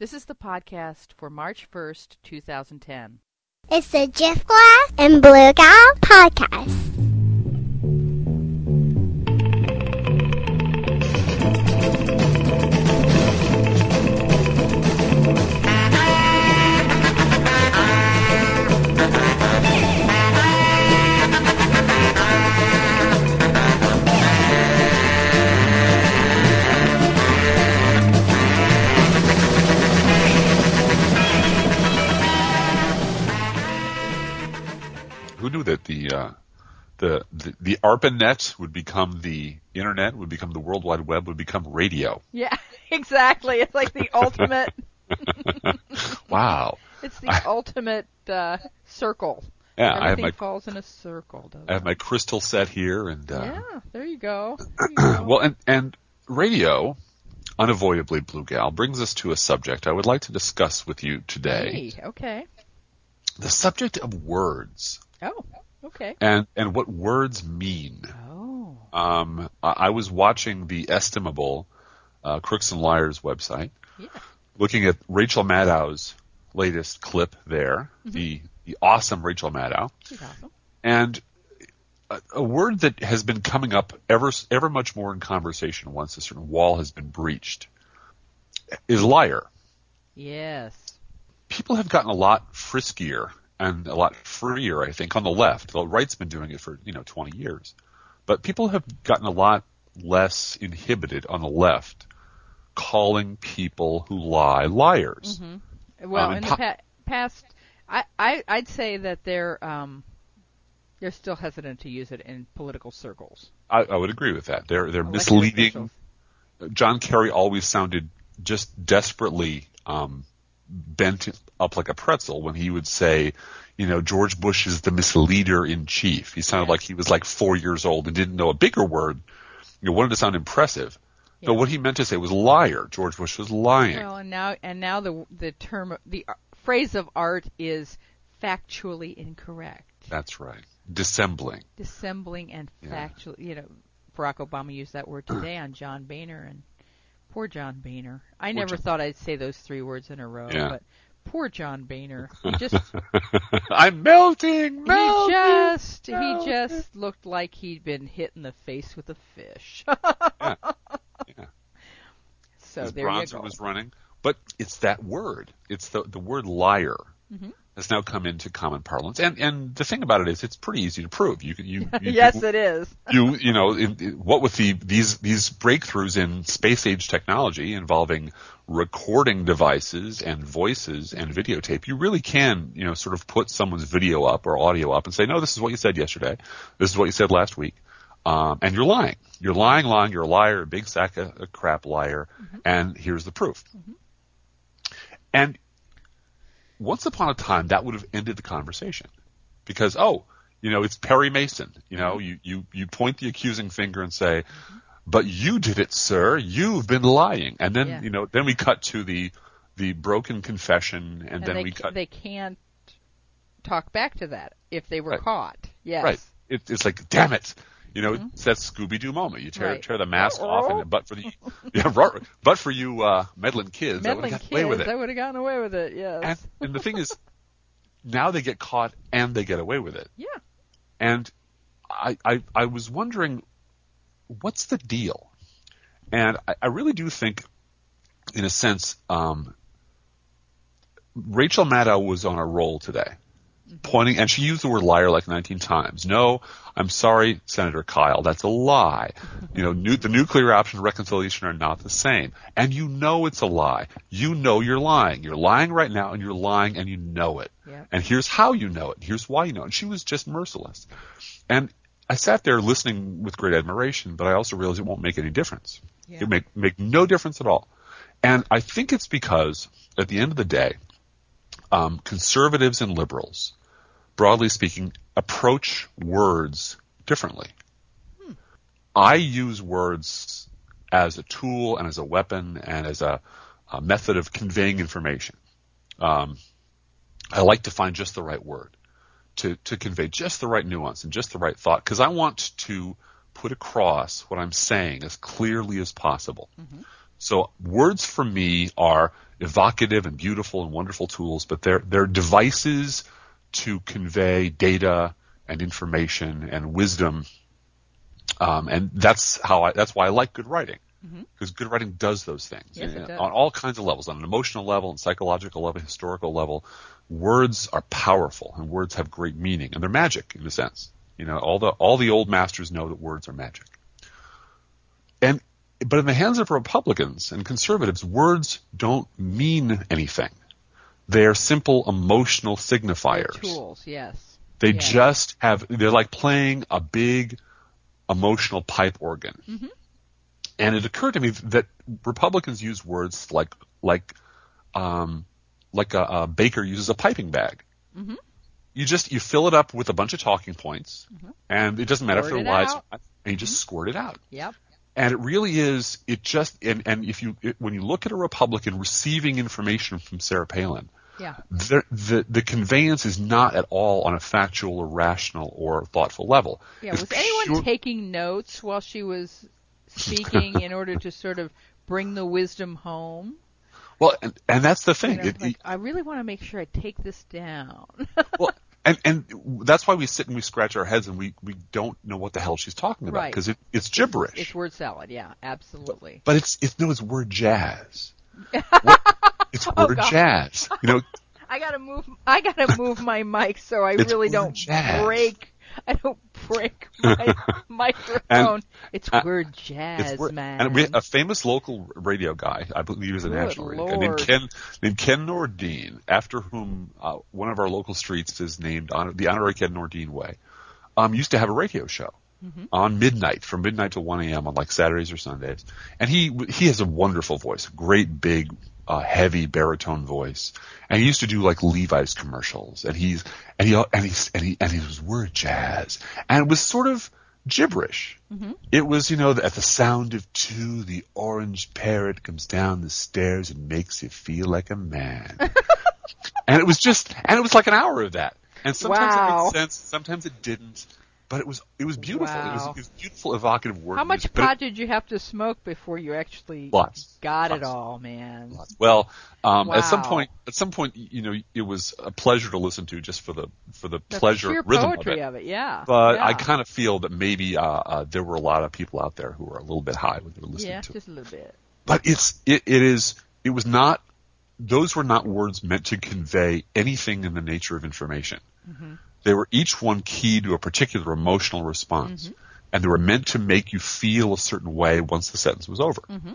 This is the podcast for March 1st, 2010. It's the Driftglass and Blue podcast. That the uh, the the, the ARPANET would become the internet, would become the World Wide Web, would become radio? Yeah, exactly. It's like the ultimate. Wow. It's the ultimate uh, circle. Yeah, I have Everything my falls in a circle. Doesn't I have my crystal set here, and uh, Yeah, there you go. There you go. well, and and radio, unavoidably, Blue Gal brings us to a subject I would like to discuss with you today. Hey, okay. The subject of words Oh, okay. and and what words mean. Oh, Um, I, I was watching the estimable uh, Crooks and Liars website, yeah. looking at Rachel Maddow's latest clip there, the the awesome Rachel Maddow, She's awesome. and a, a word that has been coming up ever ever much more in conversation once a certain wall has been breached is liar. Yes. People have gotten a lot friskier and a lot freer, I think, on the left. The right's been doing it for you know 20 years, but people have gotten a lot less inhibited on the left, calling people who lie liars. Well, Um, in and the pa- past, I, I I'd say that they're um they're still hesitant to use it in political circles. I, I would agree with that. They're they're Elected misleading. officials. John Kerry always sounded just desperately um, bent up like a pretzel when he would say, you know, George Bush is the misleader in chief. He sounded Yeah. like he was like four years old and didn't know a bigger word. You know, wanted to sound impressive. But what he meant to say was liar. George Bush was lying. Well, and now and now the the term the phrase of art is factually incorrect. That's right. Dissembling. Dissembling and Yeah. factually, you know, Barack Obama used that word today on John Boehner and poor John Boehner. I never John- thought I'd say those three words in a row, Yeah. but poor John Boehner. He just I'm melting, melting. he melting. just he just looked like he'd been hit in the face with a fish. Yeah. Yeah. So His there you go. was running. But it's that word. It's the the word liar Mm-hmm. Has now come into common parlance. And and the thing about it is, it's pretty easy to prove. You can you, you yes, you, it is. you you know what with the these these breakthroughs in space age technology involving recording devices and voices and videotape, you really can you know sort of put someone's video up or audio up and say, no, this is what you said yesterday. This is what you said last week. Um, and you're lying. You're lying, lying. You're a liar, a big sack of, of crap liar. And here's the proof. And once upon a time, that would have ended the conversation because, oh, you know, it's Perry Mason. You know, you, you, you point the accusing finger and say, but you did it, sir. You've been lying. And then, Yeah. you know, then we cut to the, the broken confession and, and then they we cut. they can't talk back to that if they were Right. caught. Yes. Right. It, it's like, damn it. You know, it's that Scooby Doo moment. You tear Mm-hmm. Right. tear the mask off, and but for the yeah, but for you uh, meddling kids, I would have away with it. I would have gotten away with it. Yes. And, and the thing is, now they get caught and they get away with it. yeah. And I, I, I was wondering, what's the deal? And I, I really do think, in a sense, um, Rachel Maddow was on a roll today, pointing, and she used the word liar like 19 times. No, I'm sorry, Senator Kyl, that's a lie. You know, nu- the nuclear option and reconciliation are not the same. And you know it's a lie. You know you're lying. You're lying right now, and you're lying, and you know it. Yeah. And here's how you know it. Here's why you know it. And she was just merciless. And I sat there listening with great admiration, but I also realized it won't make any difference. Yeah. It make make no difference at all. And I think it's because at the end of the day, um, conservatives and liberals, broadly speaking, approach words differently. I use words as a tool and as a weapon and as a, a method of conveying information. Um, I like to find just the right word to, to convey just the right nuance and just the right thought because I want to put across what I'm saying as clearly as possible. So words for me are evocative and beautiful and wonderful tools, but they're they're devices to convey data and information and wisdom. Um, and that's how I that's why I like good writing because good writing does those things Yes, And does. on all kinds of levels, on an emotional level, and psychological level, historical level. Words are powerful, and words have great meaning, and they're magic in a sense. You know, all the all the old masters know that words are magic. And but in the hands of Republicans and conservatives, words don't mean anything. They are simple emotional signifiers. Tools, yes. They Yeah. just have, they're like playing a big emotional pipe organ. Mm-hmm. And it occurred to me that Republicans use words like, like, um, like a, a baker uses a piping bag. Mm-hmm. You just, you fill it up with a bunch of talking points and it doesn't matter Squirt if they're lies. Mm-hmm. and you just squirt it out. Yep. And it really is, it just, and, and if you, it, when you look at a Republican receiving information from Sarah Palin, Yeah. the, the the conveyance is not at all on a factual or rational or thoughtful level. Yeah. It's Was anyone pure- taking notes while she was speaking in order to sort of bring the wisdom home? well, and, and that's the thing. It- like, I really want to make sure I take this down. well, and and that's why we sit and we scratch our heads and we we don't know what the hell she's talking about Right. because it, it's gibberish. it's word salad. Yeah, absolutely. but it's it's no, it's word jazz. What- it's Oh, word God. jazz. You know, I gotta move. I gotta move my mic so I It's really don't jazz. break. I don't break my microphone. it's uh, word jazz, It's word- man. And we, a famous local radio guy, I believe he was a Good national radio guy, named Lord. Ken, named Ken Nordine, after whom uh, one of our local streets is named on the honorary Ken Nordine Way, um, used to have a radio show. Mm-hmm. On midnight, from midnight to 1 a.m. on like Saturdays or Sundays, and he he has a wonderful voice, great big, uh, heavy baritone voice, and he used to do like Levi's commercials, and he's and he and he's and he and he was word jazz, and it was sort of gibberish. It was, you know, at the sound of two, the orange parrot comes down the stairs and makes you feel like a man. and it was just, and it was like an hour of that. And sometimes it made sense, sometimes it didn't. But it was, it was beautiful. It, was, it was beautiful, evocative word. How much music, pot did you have to smoke before you actually Lots. got it all, man? it, well, um, at some point, at some point, you know, it was a pleasure to listen to just for the, for the, The pleasure rhythm poetry of it. yeah. But yeah. I kind of feel that maybe uh, uh, there were a lot of people out there who were a little bit high when they were listening yeah, to it. just a little bit. but it's it, it is it was not those were not words meant to convey anything in the nature of information. They were each one keyed to a particular emotional response, mm-hmm. and they were meant to make you feel a certain way once the sentence was over. Mm-hmm.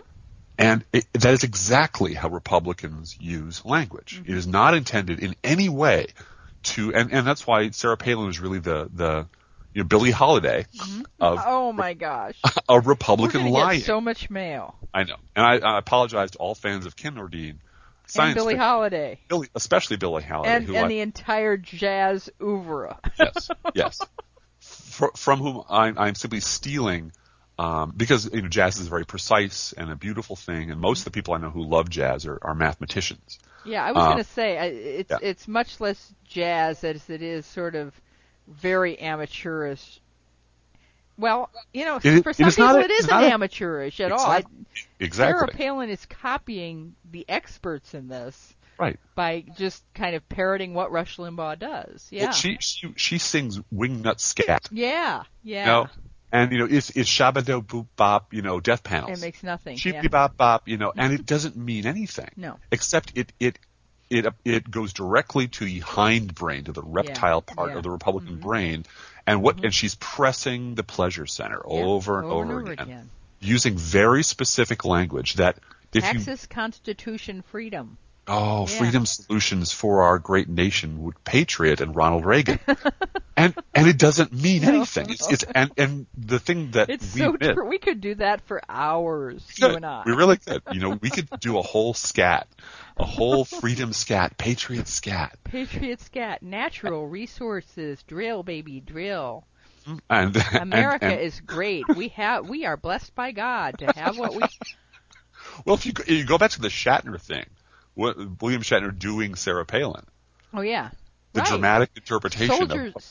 And it, that is exactly how Republicans use language. Mm-hmm. It is not intended in any way to, and, and that's why Sarah Palin was really the the you know Billie Holiday of Oh my gosh, a Republican lying. get so much mail. I know, and I, I apologize to all fans of Ken Nordine, And science Billie fiction- Holiday. Billie- especially Billie Holiday, And, and I, the entire jazz oeuvre. yes, yes, Fr- from whom I'm, I'm simply stealing, um, because you know jazz is very precise and a beautiful thing, and most of the people I know who love jazz are, are mathematicians. Yeah, I was Uh, going to say I, it's yeah. it's much less jazz as it is sort of very amateurish. Well, you know, It- for some people a- it's isn't not amateurish at all. I, Exactly, Sarah Palin is copying the experts in this right. by just kind of parroting what Rush Limbaugh does. Yeah, Well, she, she she sings wingnut scat, yeah, yeah. you know, and you know it's it's shabado boop bop, you know, death panels. it makes nothing. Sheepy Yeah. bop bop, you know, and it doesn't mean anything. No. Except it it it it goes directly to the hindbrain, to the reptile part yeah. Mm-hmm. of the Republican brain, and what mm-hmm. and she's pressing the pleasure center Yeah, over and over, over again, again. using very specific language that if you Constitution freedom. Oh Yeah. freedom solutions for our great nation with Patriot and Ronald Reagan, and and it doesn't mean anything. It's it's and and the thing that It's we so miss-. We could do that for hours, you and I. We really could. You know, we could do a whole scat, a whole freedom scat, patriot scat, Patriot Scat, natural resources, drill, baby, drill. Mm-hmm. and America and, and, is great. We have, we are blessed by God to have what we. well. If you go- you go back to the Shatner thing, William Shatner doing Sarah Palin, Oh yeah, the right. dramatic interpretation soldiers, of soldiers.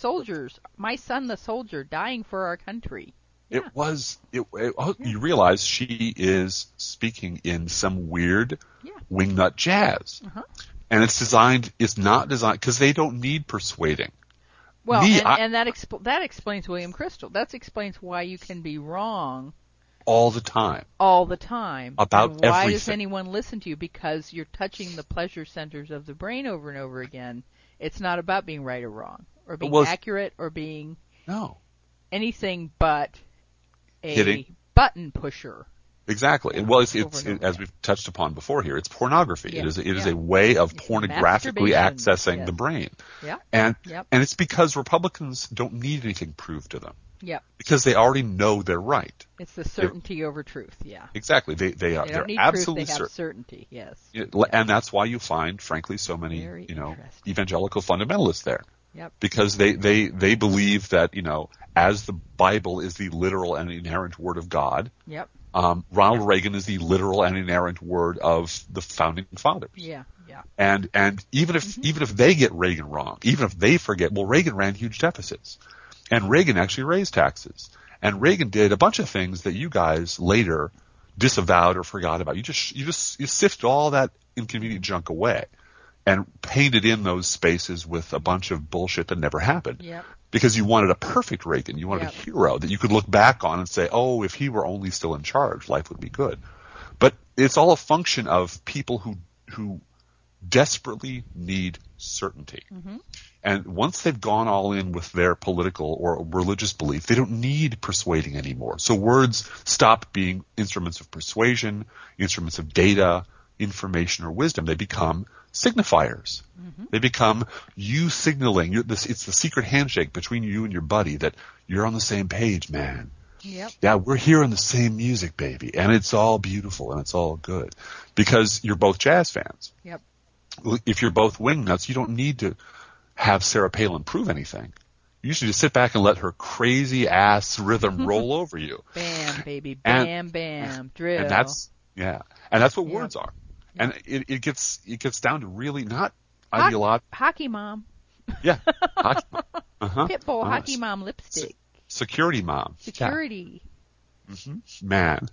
Soldiers. My son, the soldier, dying for our country. Yeah. It was. It, it, oh, You realize she is speaking in some weird Yeah. wingnut jazz, Uh-huh. and it's designed. It's not designed because they don't need persuading. Well, Me, and, I- and that expl- that explains William Kristol. That explains why you can be wrong all the time. all the time. About and why does anyone listen to you? Because you're touching the pleasure centers of the brain over and over again. It's not about being right or wrong, or being Well, accurate, or being No, anything but a Hitting. button pusher. exactly. well, it's, it's over as we've touched upon before here. It's pornography. Yeah, It is. It is yeah. a way of It's pornographically accessing the brain, Yeah. and and it's because Republicans don't need anything proved to them Yep. because they already know they're right. It's the certainty over truth. Yeah. Exactly. They they are They they're absolutely proof. They have certain. certainty. Yes. It- and that's why you find, frankly, so many, Very you know, evangelical fundamentalists there. Yep. Because they, they, they believe that, you know, as the Bible is the literal and inerrant word of God, Yep. um, Ronald Reagan is the literal and inerrant word of the founding fathers. Yeah. Yeah. And, and even if, even if they get Reagan wrong, even if they forget, well, Reagan ran huge deficits. And Reagan actually raised taxes. And Reagan did a bunch of things that you guys later disavowed or forgot about. You just, you just, you sifted all that inconvenient junk away and painted in those spaces with a bunch of bullshit that never happened. Yep. Because you wanted a perfect Reagan. You wanted Yep. a hero that you could look back on and say, oh, if he were only still in charge, life would be good. But it's all a function of people who, who desperately need certainty. Mm-hmm. And once they've gone all in with their political or religious belief, they don't need persuading anymore. So words stop being instruments of persuasion, instruments of data, information, or wisdom. They become signifiers. Mm-hmm. They become you signaling. You're this, it's the secret handshake between you and your buddy that you're on the same page, man. Yep. Yeah, we're hearing the same music, baby, and it's all beautiful and it's all good because you're both jazz fans Yep. If you're both wingnuts, you don't need to have Sarah Palin prove anything. You should just sit back and let her crazy ass rhythm roll over you. Bam, baby. And- Bam, bam. Drill. And that's yeah, and that's what Yeah. words are. And it, it gets it gets down to really not Hoc- ideological. hockey mom. Yeah, hockey, uh-huh. Pitbull Uh, hockey mom lipstick. security mom, Security. Yeah. man.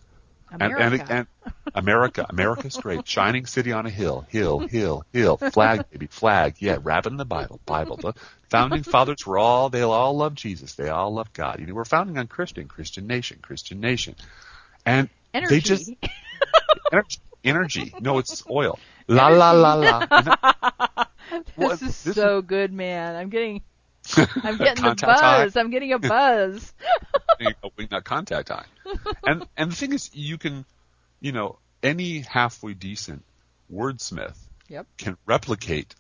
And, America. and, and America, America's great. Shining city on a hill, hill, hill, hill. Flag, baby, flag. Yeah, rapping the Bible, Bible. The founding fathers were all, they all loved Jesus. They all loved God. You know, we're founding on Christian, Christian nation, Christian nation. And Energy. they just, energy, energy. No, it's oil. La, la, la, la. Know, well, this is this so good, man. I'm getting I'm getting a buzz. I'm getting a buzz. a wingnut contact eye. And and the thing is, you can, you know, any halfway decent wordsmith Yep. can replicate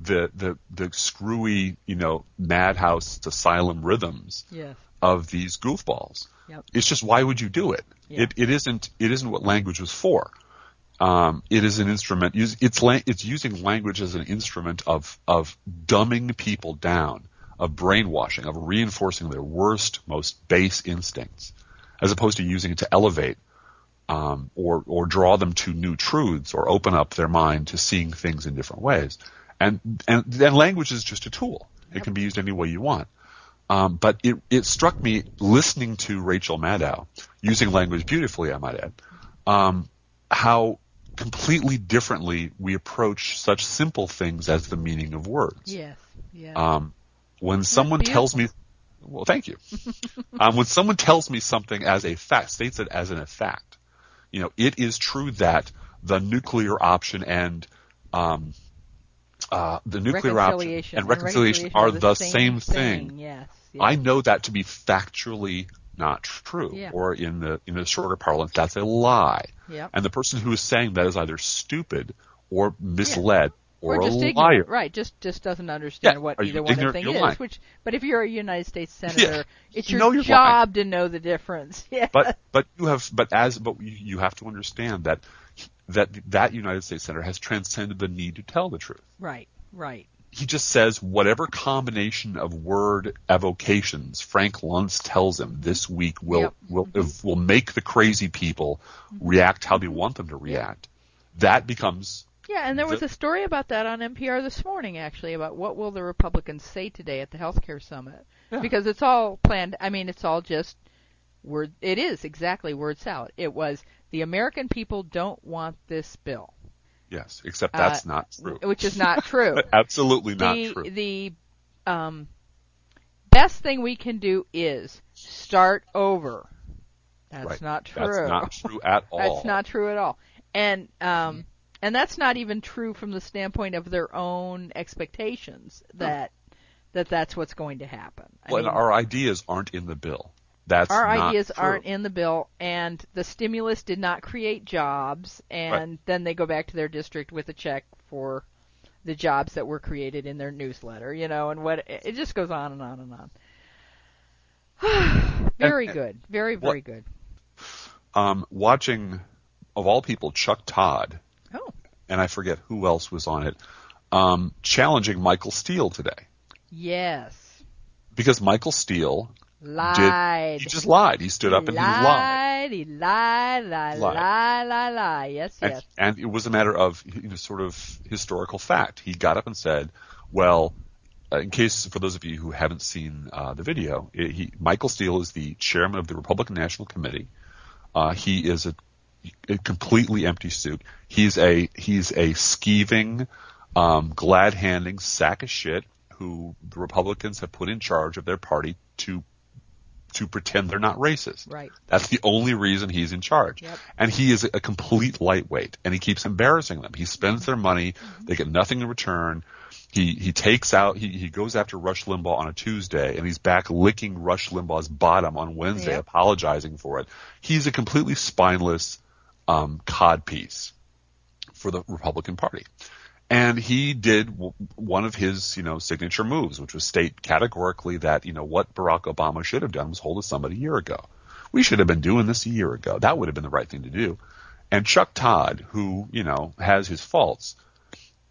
the the the screwy, you know, madhouse asylum rhythms yes. of these goofballs. Yep. It's just why would you do it? Yeah. It it isn't it isn't what language was for. Um, it is an instrument. It's it's using language as an instrument of of dumbing people down, of brainwashing, of reinforcing their worst, most base instincts, as opposed to using it to elevate um, or or draw them to new truths or open up their mind to seeing things in different ways. And and then language is just a tool. It can be used any way you want. Um, but it it struck me listening to Rachel Maddow using language beautifully, I might add, um, how completely differently we approach such simple things as the meaning of words. Yes. Yes. Um, when someone tells me, well, thank you. um, when someone tells me something as a fact, states it as an fact, you know, it is true that the nuclear option and um, uh, the nuclear option reconciliation and reconciliation are the same thing. Yes. I know that to be factually not true, Yeah. or in the in the shorter parlance, that's a lie. Yep. And the person who is saying that is either stupid or misled or or, just a ignorant, liar. right? Just just doesn't understand Yeah, what are either one of thing is. lying. Which, but if you're a United States senator, it's You your job to know the difference. Yeah. but but you have but as but you, have to understand that that that United States senator has transcended the need to tell the truth. right. Right. He just says whatever combination of word evocations Frank Luntz tells him this week will Yep. will mm-hmm. will make the crazy people mm-hmm. react how they want them to react. That becomes Yeah, and there was a story about that on NPR this morning, actually, about what will the Republicans say today at the healthcare summit, Yeah. because it's all planned. I mean, it's all just word. It is exactly word salad. It was the American people don't want this bill, Yes, except that's not true. which is not true. Absolutely not the true. the um, best thing we can do is start over. That's Right. not true. That's not true at all. That's not true at all. And um, and that's not even true from the standpoint of their own expectations that that that's what's going to happen. I Well, mean, and our ideas aren't in the bill. That's our not ideas true. aren't in the bill, and the stimulus did not create jobs, and then they go back to their district with a check for the jobs that were created in their newsletter, you know, and what it just goes on and on and on. very And- good, very very good. Um, watching, of all people, Chuck Todd, and I forget who else was on it, um, challenging Michael Steele today yes, because Michael Steele lied. did he just lied. He stood up and he lied. lied. He lied, lied, Lied. lied, lied, lied. Yes, And, yes. and it was a matter of you know, sort of historical fact. He got up and said, "Well, uh, in case for those of you who haven't seen uh, the video, it, he, Michael Steele is the chairman of the Republican National Committee. Uh, he is a, a completely empty suit. He's a he's a skeeving, um, glad-handing sack of shit who the Republicans have put in charge of their party to to pretend they're not racist. Right. That's the only reason he's in charge. Yep. And he is a complete lightweight and he keeps embarrassing them. He spends their money. Mm-hmm. They get nothing in return. He, he takes out, he, he goes after Rush Limbaugh on a Tuesday and he's back licking Rush Limbaugh's bottom on Wednesday, Yep. apologizing for it. He's a completely spineless, um, codpiece for the Republican Party. And he did w- one of his, you know, signature moves, which was state categorically that, you know, what Barack Obama should have done was hold a summit a year ago. We should have been doing this a year ago. That would have been the right thing to do. And Chuck Todd, who, you know, has his faults,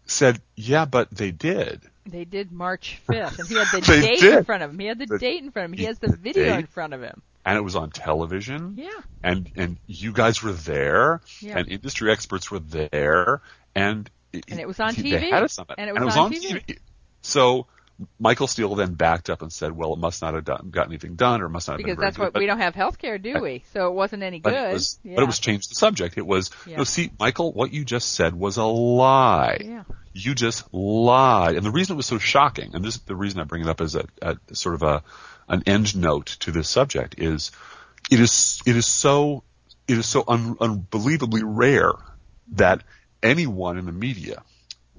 said, yeah, but they did. They did March 5th, and he had the date in front of him. He had the, The- date in front of him. He has the the video in front of him. And it was on television. Yeah. And, and you guys were there. Yeah. And industry experts were there. And, And it was on TV. They had a summit. And it was on TV. TV. So Michael Steele then backed up and said, well, it must not have done, got anything done or it must not have Because been that's good. what But- we don't have health care, do we? So it wasn't any but good. It was, yeah. But it was changed the subject. It was, Yeah. no, see, Michael, what you just said was a lie. Yeah. You just lied. And the reason it was so shocking, and this the reason I bring it up as a, a sort of a, an end note to this subject is, it is, it is so, it is so un, unbelievably rare that anyone in the media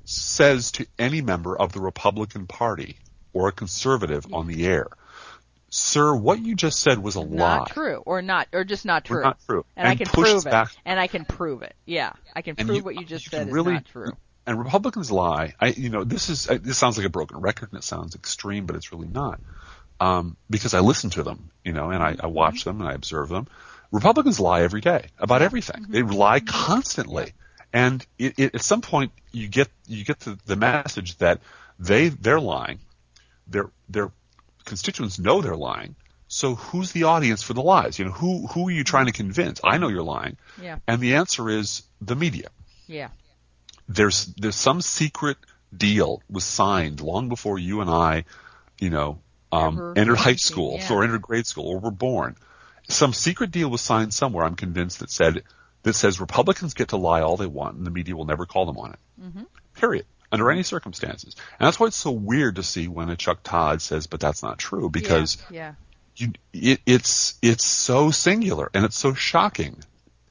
says to any member of the Republican Party or a conservative on the air, sir, what you just said was a lie. not true, or not, or just not Or true. not true. And, I can prove it. back- And I can prove it. Yeah, I can And prove you- what you just you said is really- not true. And Republicans lie. I, you know, this is uh, this sounds like a broken record and it sounds extreme, but it's really not. Um, because I listen to them, you know, and I, I watch them and I observe them. Republicans lie every day about everything. They lie constantly, and it, it, at some point you get you get the, the message that they they're lying. Their their constituents know they're lying. So who's the audience for the lies? You know, who who are you trying to convince? I know you're lying, Yeah, and the answer is the media yeah, there's there's some secret deal was signed long before you and I, you know, um, entered high school yeah. or entered grade school or were born. Some secret deal was signed somewhere. I'm convinced that said that says Republicans get to lie all they want and the media will never call them on it. Mm-hmm. Period. Under any circumstances. And that's why it's so weird to see when a Chuck Todd says, "But that's not true," because yeah, you, it, it's it's so singular and it's so shocking,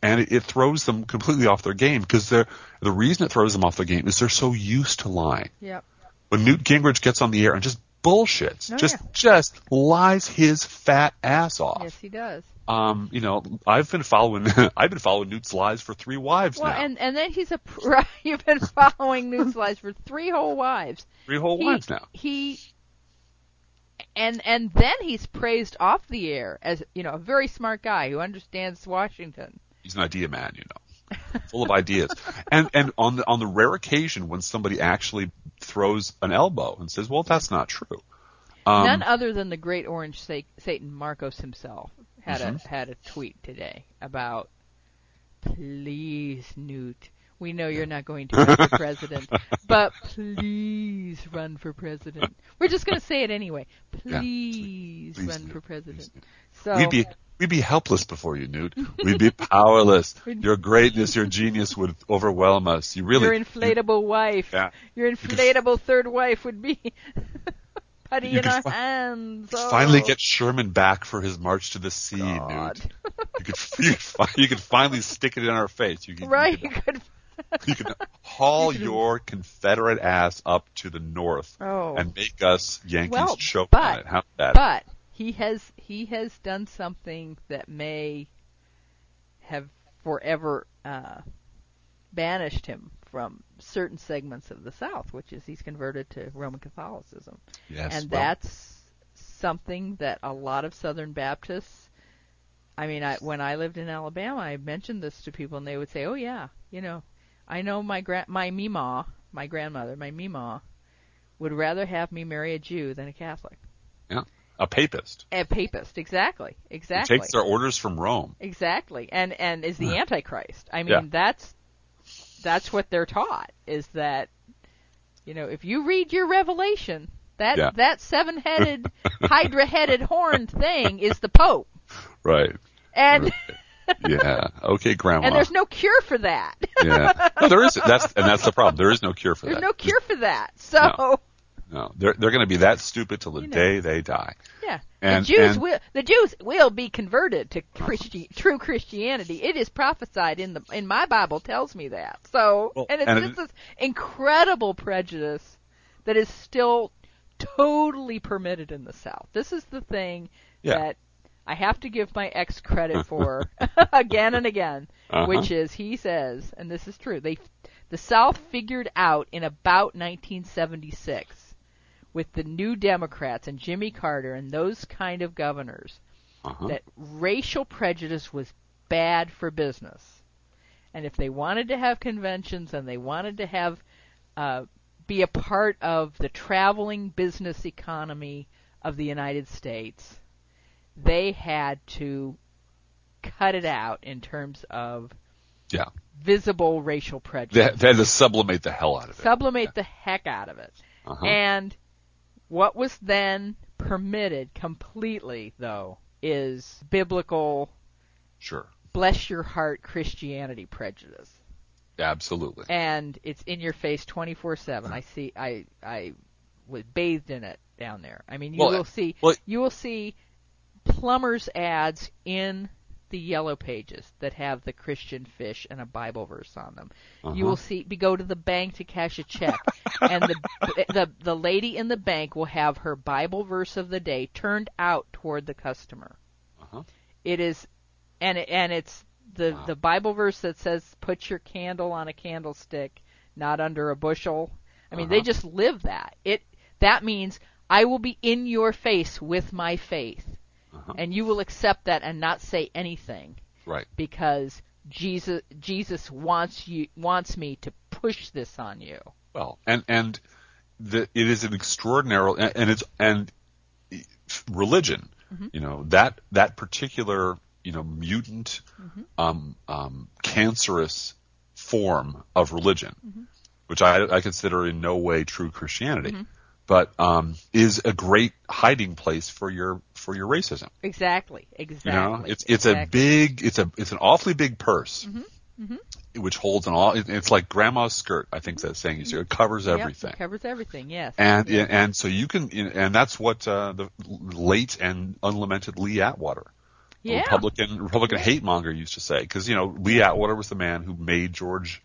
and it, it throws them completely off their game because they're the reason it throws them off their game is they're so used to lying. yeah, yeah. When Newt Gingrich gets on the air and just bullshits, Oh, just yeah. just lies his fat ass off. Yes, he does. Um, you know, I've been following I've been following Newt's lies for three wives Well, now, and and then he's a you've been following Newt's lies for three whole wives. three whole he, wives now. He and and then he's praised off the air as you know a very smart guy who understands Washington. He's an idea man, you know, full of ideas. And and on the on the rare occasion when somebody actually throws an elbow and says, "Well, that's not true." Um, None other than the great orange sa- Satan Markos himself had Mm-hmm. a had a tweet today about please Newt. We know you're not going to run for president, but please run for president. We're just going to say it anyway. Yeah. Please, Please, run Newt. for president. Please, So we'd be we'd be helpless before you, Newt. We'd be powerless. Your greatness, your genius would overwhelm us. You really, Your inflatable wife. Yeah. Your inflatable third wife would be putty You in our fi- hands. Oh, finally get Sherman back for his march to the sea, God. Newt. You could, you could, you could finally stick it in our face. You could, right. You You could, you could haul your Confederate ass up to the north Oh. and make us Yankees Well, choke but- on it. How bad? But he has he has done something that may have forever uh, banished him from certain segments of the South, which is he's converted to Roman Catholicism, yes, and well, that's something that a lot of Southern Baptists. I mean, I, when I lived in Alabama, I mentioned this to people, and they would say, "Oh yeah, you know, I know my gra- my Mima, my grandmother, my Mima, would rather have me marry a Jew than a Catholic." A papist. A papist, exactly, exactly, takes their orders from Rome. exactly, and and is the Yeah. Antichrist. I mean, Yeah. that's that's what they're taught is that you know if you read your Revelation, that Yeah. that seven-headed, hydra-headed horned thing is the Pope, Right. and Yeah. Okay, Grandma. and there's no cure for that. yeah. No, there is. That's and that's the problem. There is no cure for There's that. There's no cure for that. So No, they're they're going to be that stupid till the You know. day they die. yeah, And- the Jews and- will the Jews will be converted to Christi- true Christianity. It is prophesied in the in my Bible tells me that. So Well, and it's and just it- this incredible prejudice that is still totally permitted in the South. This is the thing Yeah. that I have to give my ex credit for again and again, Uh-huh. which is he says, and this is true. They the South figured out in about 1976 with the new Democrats and Jimmy Carter and those kind of governors Uh-huh. that racial prejudice was bad for business. And if they wanted to have conventions and they wanted to have uh, be a part of the traveling business economy of the United States, they had to cut it out in terms of Yeah. visible racial prejudice. they had to sublimate the hell out of it. Sublimate the heck out of it. Uh-huh. And what was then permitted completely, though, is biblical, Sure. bless your heart Christianity prejudice. Absolutely. And it's in your face 24 7. I see, I, I was bathed in it down there. I mean, you Well, will see, well- you will see plumbers ads in the yellow pages that have the Christian fish and a Bible verse on them. You Uh-huh. will see be go to the bank to cash a check and the the the lady in the bank will have her Bible verse of the day turned out toward the customer. Uh-huh. It is and it, and it's the Wow. the Bible verse that says put your candle on a candlestick, not under a bushel. I mean, they Uh-huh. just live that. It that means I will be in your face with my faith. Uh-huh. And you will accept that and not say anything Right. because Jesus Jesus wants you wants me to push this on you. Well, and and the it is an extraordinary and, and it's and religion, Mm-hmm. you know that that particular you know mutant, Mm-hmm. um, um, cancerous form of religion, Mm-hmm. which I, I consider in no way true Christianity, Mm-hmm. But um, is a great hiding place for your for your racism. Exactly. Exactly. You know, it's it's a big, it's a it's an awfully big purse, Mm-hmm. which holds an all. It's like grandma's skirt. I think that saying is it covers Yep, it everything. covers everything. Yes. And and so you can, and that's what uh, the late and unlamented Lee Atwater, yeah. Republican Republican hate monger, used to say, because you know Lee Atwater was the man who made George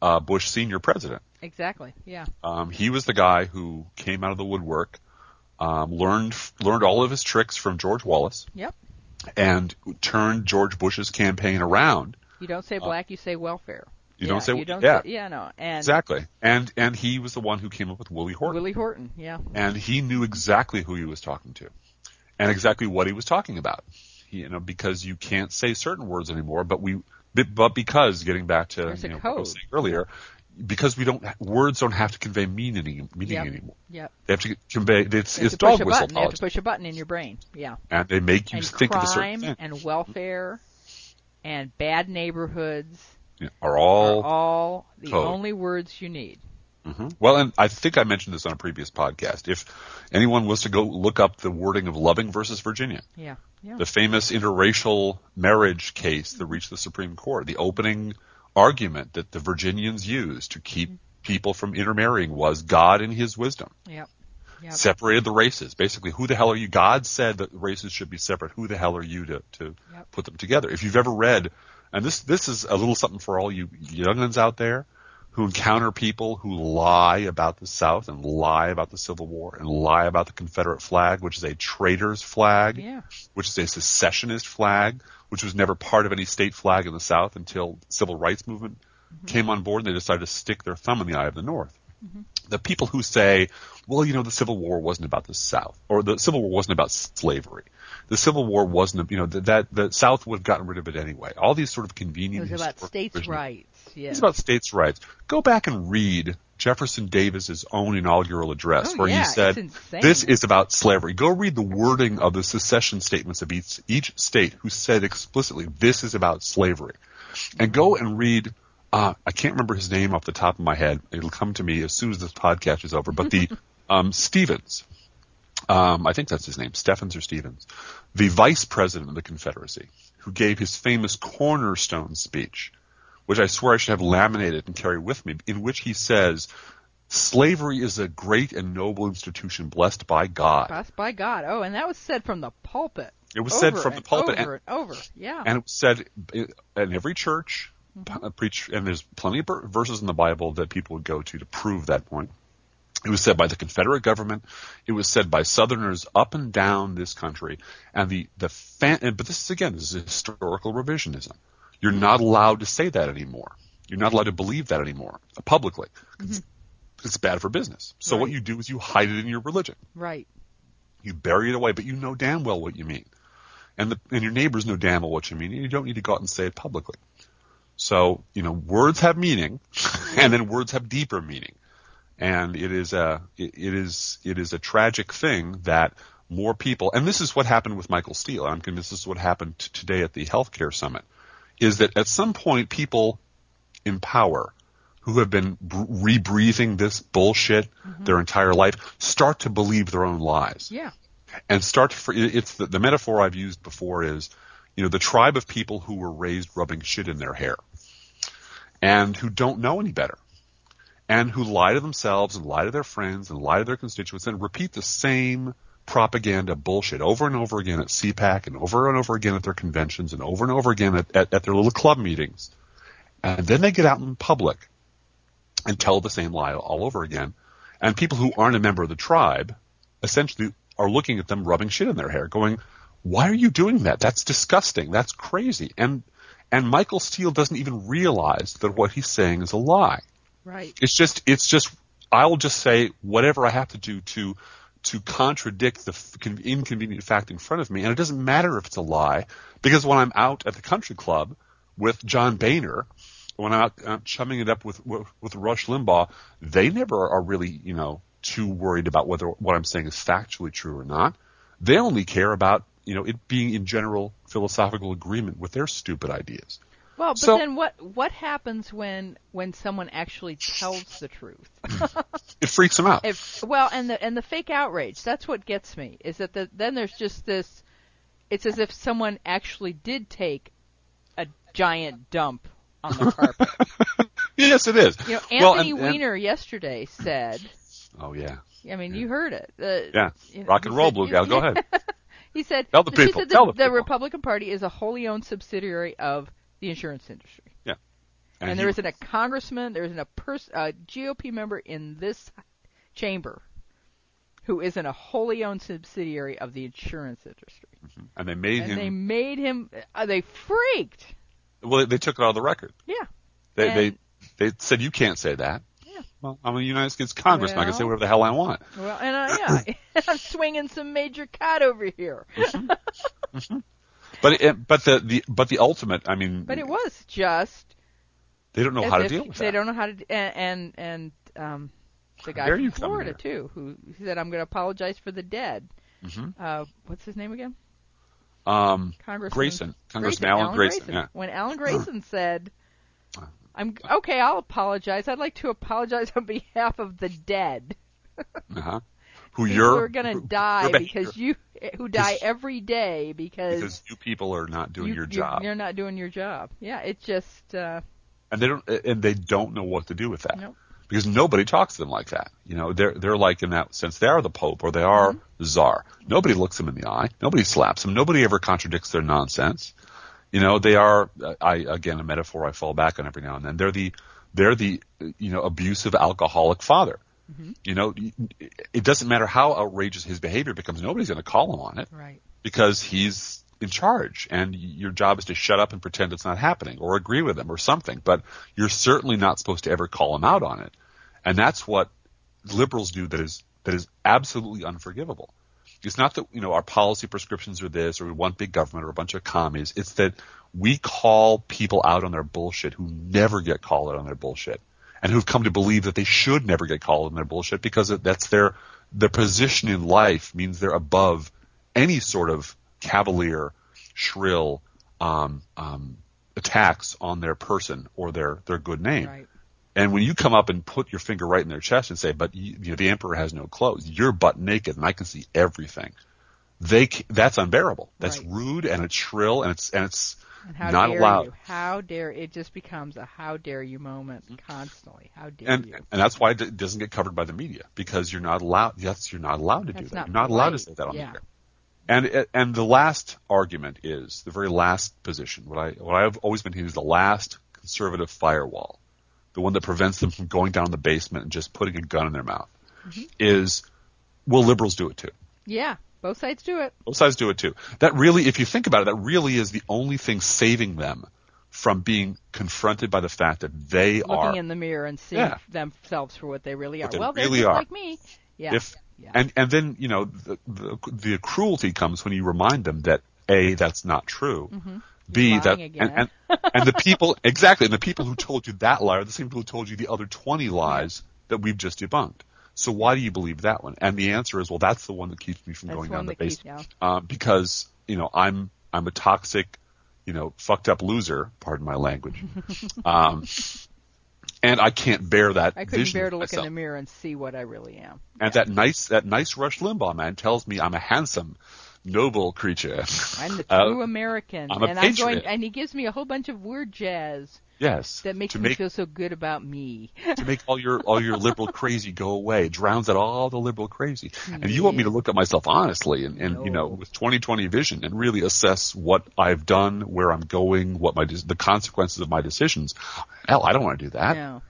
uh, Bush senior president. Exactly. Yeah. Um, he was the guy who came out of the woodwork, um, learned learned all of his tricks from George Wallace, Yep. and turned George Bush's campaign around. You don't say black, you say welfare. Uh, You yeah, don't say you don't yeah. say, yeah no and Exactly, and and he was the one who came up with Willie Horton. Willie Horton. Yeah. and he knew exactly who he was talking to and exactly what he was talking about. You know, because you can't say certain words anymore, but we, but but because getting back to you know, what I was saying earlier, because we don't words don't have to convey meaning meaning Yep. anymore. Yep. They have to convey it's it's dog whistle button. You have to push a button in your brain. Yeah. and they make you and think of a certain crime thing. and welfare and bad neighborhoods Yeah, are all are all the code. only words you need. hmm Well, and I think I mentioned this on a previous podcast. If anyone was to go look up the wording of Loving versus Virginia, Yeah. Yeah. the famous interracial marriage case that reached the Supreme Court, the opening argument that the Virginians used to keep mm-hmm. people from intermarrying was God in his wisdom Yep. Yep. separated the races. Basically, who the hell are you? God said that races should be separate. Who the hell are you to, to Yep. put them together? If you've ever read, and this this is a little something for all you youngins out there who encounter people who lie about the South and lie about the Civil War and lie about the Confederate flag, which is a traitor's flag, Yeah. which is a secessionist flag, which was never part of any state flag in the South until the civil rights movement mm-hmm. came on board and they decided to stick their thumb in the eye of the North. Mm-hmm. The people who say, well, you know, the Civil War wasn't about the South, or the Civil War wasn't about slavery. The Civil War wasn't, you know, that, that the South would have gotten rid of it anyway. All these sort of convenient. It was about states' provisions. Rights. Yeah. It's about states' rights. Go back and read Jefferson Davis's own inaugural address Oh, where yeah, he said, this is about slavery. Go read the wording of the secession statements of each, each state who said explicitly, this is about slavery. And go and read, uh, I can't remember his name off the top of my head. It'll come to me as soon as this podcast is over, but the, um, Stevens, um, I think that's his name, Stephens or Stevens, the vice president of the Confederacy, who gave his famous cornerstone speech, which I swear I should have laminated and carry with me, in which he says, slavery is a great and noble institution blessed by God. Blessed by God. Oh, and that was said from the pulpit. It was said from the pulpit, Over and, and over. Yeah. and it was said in every church, p- preach, and there's plenty of verses in the Bible that people would go to to prove that point. It was said by the Confederate government. It was said by Southerners up and down this country. And the, the fan, and- but this is again, this is historical revisionism. You're not allowed to say that anymore. You're not allowed to believe that anymore uh, publicly. 'Cause It's bad for business. So what you do is you hide it in your religion. right. You bury it away, but you know damn well what you mean. And the, and your neighbors know damn well what you mean, and you don't need to go out and say it publicly. So, you know, words have meaning, and then words have deeper meaning. And it is a, it, it is, it is a tragic thing that more people, and this is what happened with Michael Steele, I'm convinced this is what happened today at the healthcare summit, is that at some point people in power who have been br- rebreathing this bullshit mm-hmm. their entire life start to believe their own lies Yeah. and start to, it's the, the metaphor I've used before is, you know, the tribe of people who were raised rubbing shit in their hair and who don't know any better and who lie to themselves and lie to their friends and lie to their constituents and repeat the same propaganda bullshit over and over again at CPAC and over and over again at their conventions and over and over again at, at, at their little club meetings. And then they get out in public and tell the same lie all over again. And people who aren't a member of the tribe essentially are looking at them rubbing shit in their hair, going, "Why are you doing that? That's disgusting. That's crazy." And and Michael Steele doesn't even realize that what he's saying is a lie. Right. It's just it's just I'll just say whatever I have to do to to contradict the inconvenient fact in front of me, and it doesn't matter if it's a lie because when I'm out at the country club with John Boehner, when I'm out, out chumming it up with, with with Rush Limbaugh, they never are really you know too worried about whether what I'm saying is factually true or not. They only care about you know it being in general philosophical agreement with their stupid ideas. Well, but So- then what what happens when when someone actually tells the truth? It freaks them out. if well, and the and the fake outrage. That's what gets me. Is that the, then there's just this. It's as if someone actually did take a giant dump on the carpet. yes, it is. You know, Well, Anthony and- and- Weiner yesterday said. oh yeah. I mean, you heard it. Uh, Yeah. you know, Rock and roll, said- Blue Gal. Go ahead. He said, Tell the people, said tell the, the people. Republican Party is a wholly owned subsidiary of the insurance industry. Yeah. And, he- there isn't a congressman, there isn't a pers- a GOP member in this chamber who isn't a wholly owned subsidiary of the insurance industry. and they made And him. they made him, uh, they freaked. well, they took it out of the record. Yeah. They And- they they said you can't say that. Yeah. Well, I'm a United States Congressman. I can say whatever the hell I want. Well, and uh, yeah, I'm swinging some major cat over here. But it, but the, the but the ultimate. I mean, But it was just they don't know how to deal with they that. don't know how to, and and, and um, the guy from Florida too, who he said, "I'm going to apologize for the dead." Mhm. Uh, what's his name again? Um, Congressman Grayson, Congressman Grayson, Alan Grayson. Yeah. When Alan Grayson said, I'm okay. I'll apologize. I'd like to apologize on behalf of the dead. Uh-huh. Who People you're are gonna who- die because you, who die every day because, because you people are not doing you, your job, You're not doing your job. Yeah, it's just uh, and they don't and they don't know what to do with that. Nope. Because nobody talks to them like that. You know, they're they're like in that sense they are the Pope or they are Mm-hmm. the Czar. Nobody looks them in the eye. Nobody slaps them. Nobody ever contradicts their nonsense. You know, they are. I again a metaphor I fall back on every now and then. They're the they're the you know abusive alcoholic father. Mm-hmm. You know, it doesn't matter how outrageous his behavior becomes. Nobody's going to call him on it right. because he's in charge and your job is to shut up and pretend it's not happening or agree with him or something. But you're certainly not supposed to ever call him out on it. And that's what liberals do that is, that is absolutely unforgivable. It's not that, you know, our policy prescriptions are this or we want big government or a bunch of commies. It's that we call people out on their bullshit who never get called out on their bullshit and who've come to believe that they should never get called on their bullshit because that's their, their position in life means they're above any sort of cavalier, shrill, um, um, attacks on their person or their, their good name. Right. And when you come up and put your finger right in their chest and say, "But you, you know, the emperor has no clothes. You're butt naked, and I can see everything," they that's unbearable. That's Right. rude and it's shrill and it's and it's And how not dare allowed. you? How dare it just becomes a how dare you moment constantly. How dare And you? and that's why it doesn't get covered by the media because you're not allowed. Yes, you're not allowed to do that. not you're not allowed to say that on Yeah. the air. And and the last argument is the very last position. What I what I've always been is the last conservative firewall, the one that prevents them from going down the basement and just putting a gun in their mouth, Mm-hmm. is will liberals do it too? Yeah, both sides do it. Both sides do it too. That really, if you think about it, that really is the only thing saving them from being confronted by the fact that they are Looking are in the mirror and seeing Yeah. themselves for what they really are. They well, they're really just are. like me. Yeah. if yeah. and and then you know the, the the cruelty comes when you remind them that a that's not true. B Mm-hmm. You're that and, and and the people exactly and the people who told you that lie are the same people who told you the other twenty lies that we've just debunked. So why do you believe that one? And the answer is well that's the one that keeps me from That's going down the basement uh, because you know I'm I'm a toxic you know fucked up loser. Pardon my language. um, and I can't bear that. I couldn't bear to look myself. in the mirror and see what I really am. And that nice, that nice Rush Limbaugh man tells me I'm a handsome, noble creature. I'm the Uh, true American, I'm and I'm going. And he gives me a whole bunch of word jazz yes. that makes me make feel so good about me. to make all your all your liberal crazy go away. It drowns out all the liberal crazy. And you want me to look at myself honestly and, and you know No. with 2020 vision and really assess what I've done, where I'm going, what my the consequences of my decisions. Hell, I don't want to do that. no,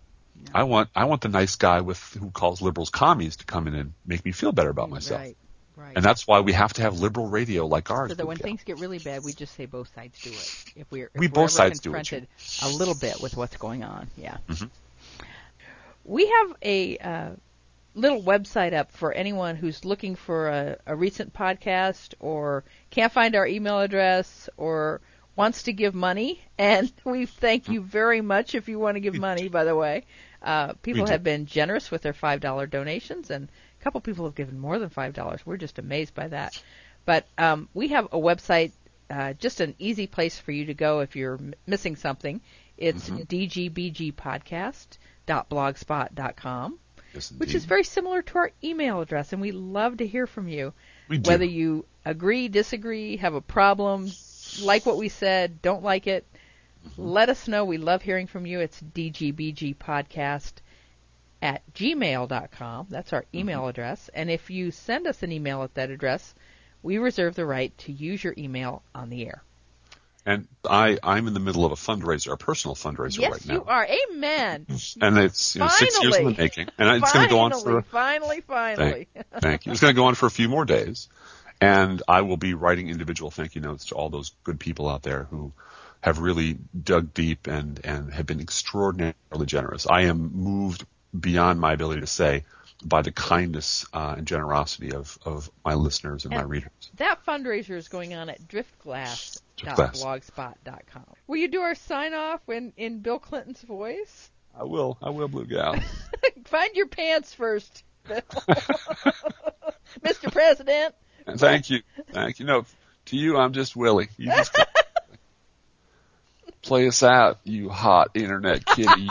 I want I want the nice guy with who calls liberals commies to come in and make me feel better about myself. right, right. And that's why we have to have liberal radio like ours. so that when things get really bad, we just say both sides do it. If we're if We we're both sides do it, confronted a little bit with what's going on, yeah. Mm-hmm. We have a uh, little website up for anyone who's looking for a, a recent podcast or can't find our email address or wants to give money. And we thank you very much if you want to give money. By the way, uh, people have been generous with their five dollar donations, and a couple people have given more than five dollars. We're just amazed by that. But um, we have a website, uh, just an easy place for you to go if you're m- missing something. It's dgbgpodcast.blogspot.com, Yes, which is very similar to our email address, and we love to hear from you. We do. Whether you agree, disagree, have a problem, like what we said, don't like it, Mm-hmm. let us know. We love hearing from you. It's dgbgpodcast at gmail.com. That's our email Mm-hmm. address. And if you send us an email at that address, we reserve the right to use your email on the air. And I, I'm in the middle of a fundraiser, a personal fundraiser yes, right now. Yes, you are. Amen. And it's you know, six years in the making. And it's going to go on for, finally, finally. thank, thank you. It's going to go on for a few more days. And I will be writing individual thank you notes to all those good people out there who have really dug deep and, and have been extraordinarily generous. I am moved beyond my ability to say by the kindness uh, and generosity of, of my listeners and, and, my readers. That fundraiser is going on at driftglass.blogspot.com. Will you do our sign off in, in Bill Clinton's voice? I will. I will, Blue Gal. Find your pants first, Mr. President. Thank you. Thank you. No, to you, I'm just Willie. You just play us out, you hot internet kitty.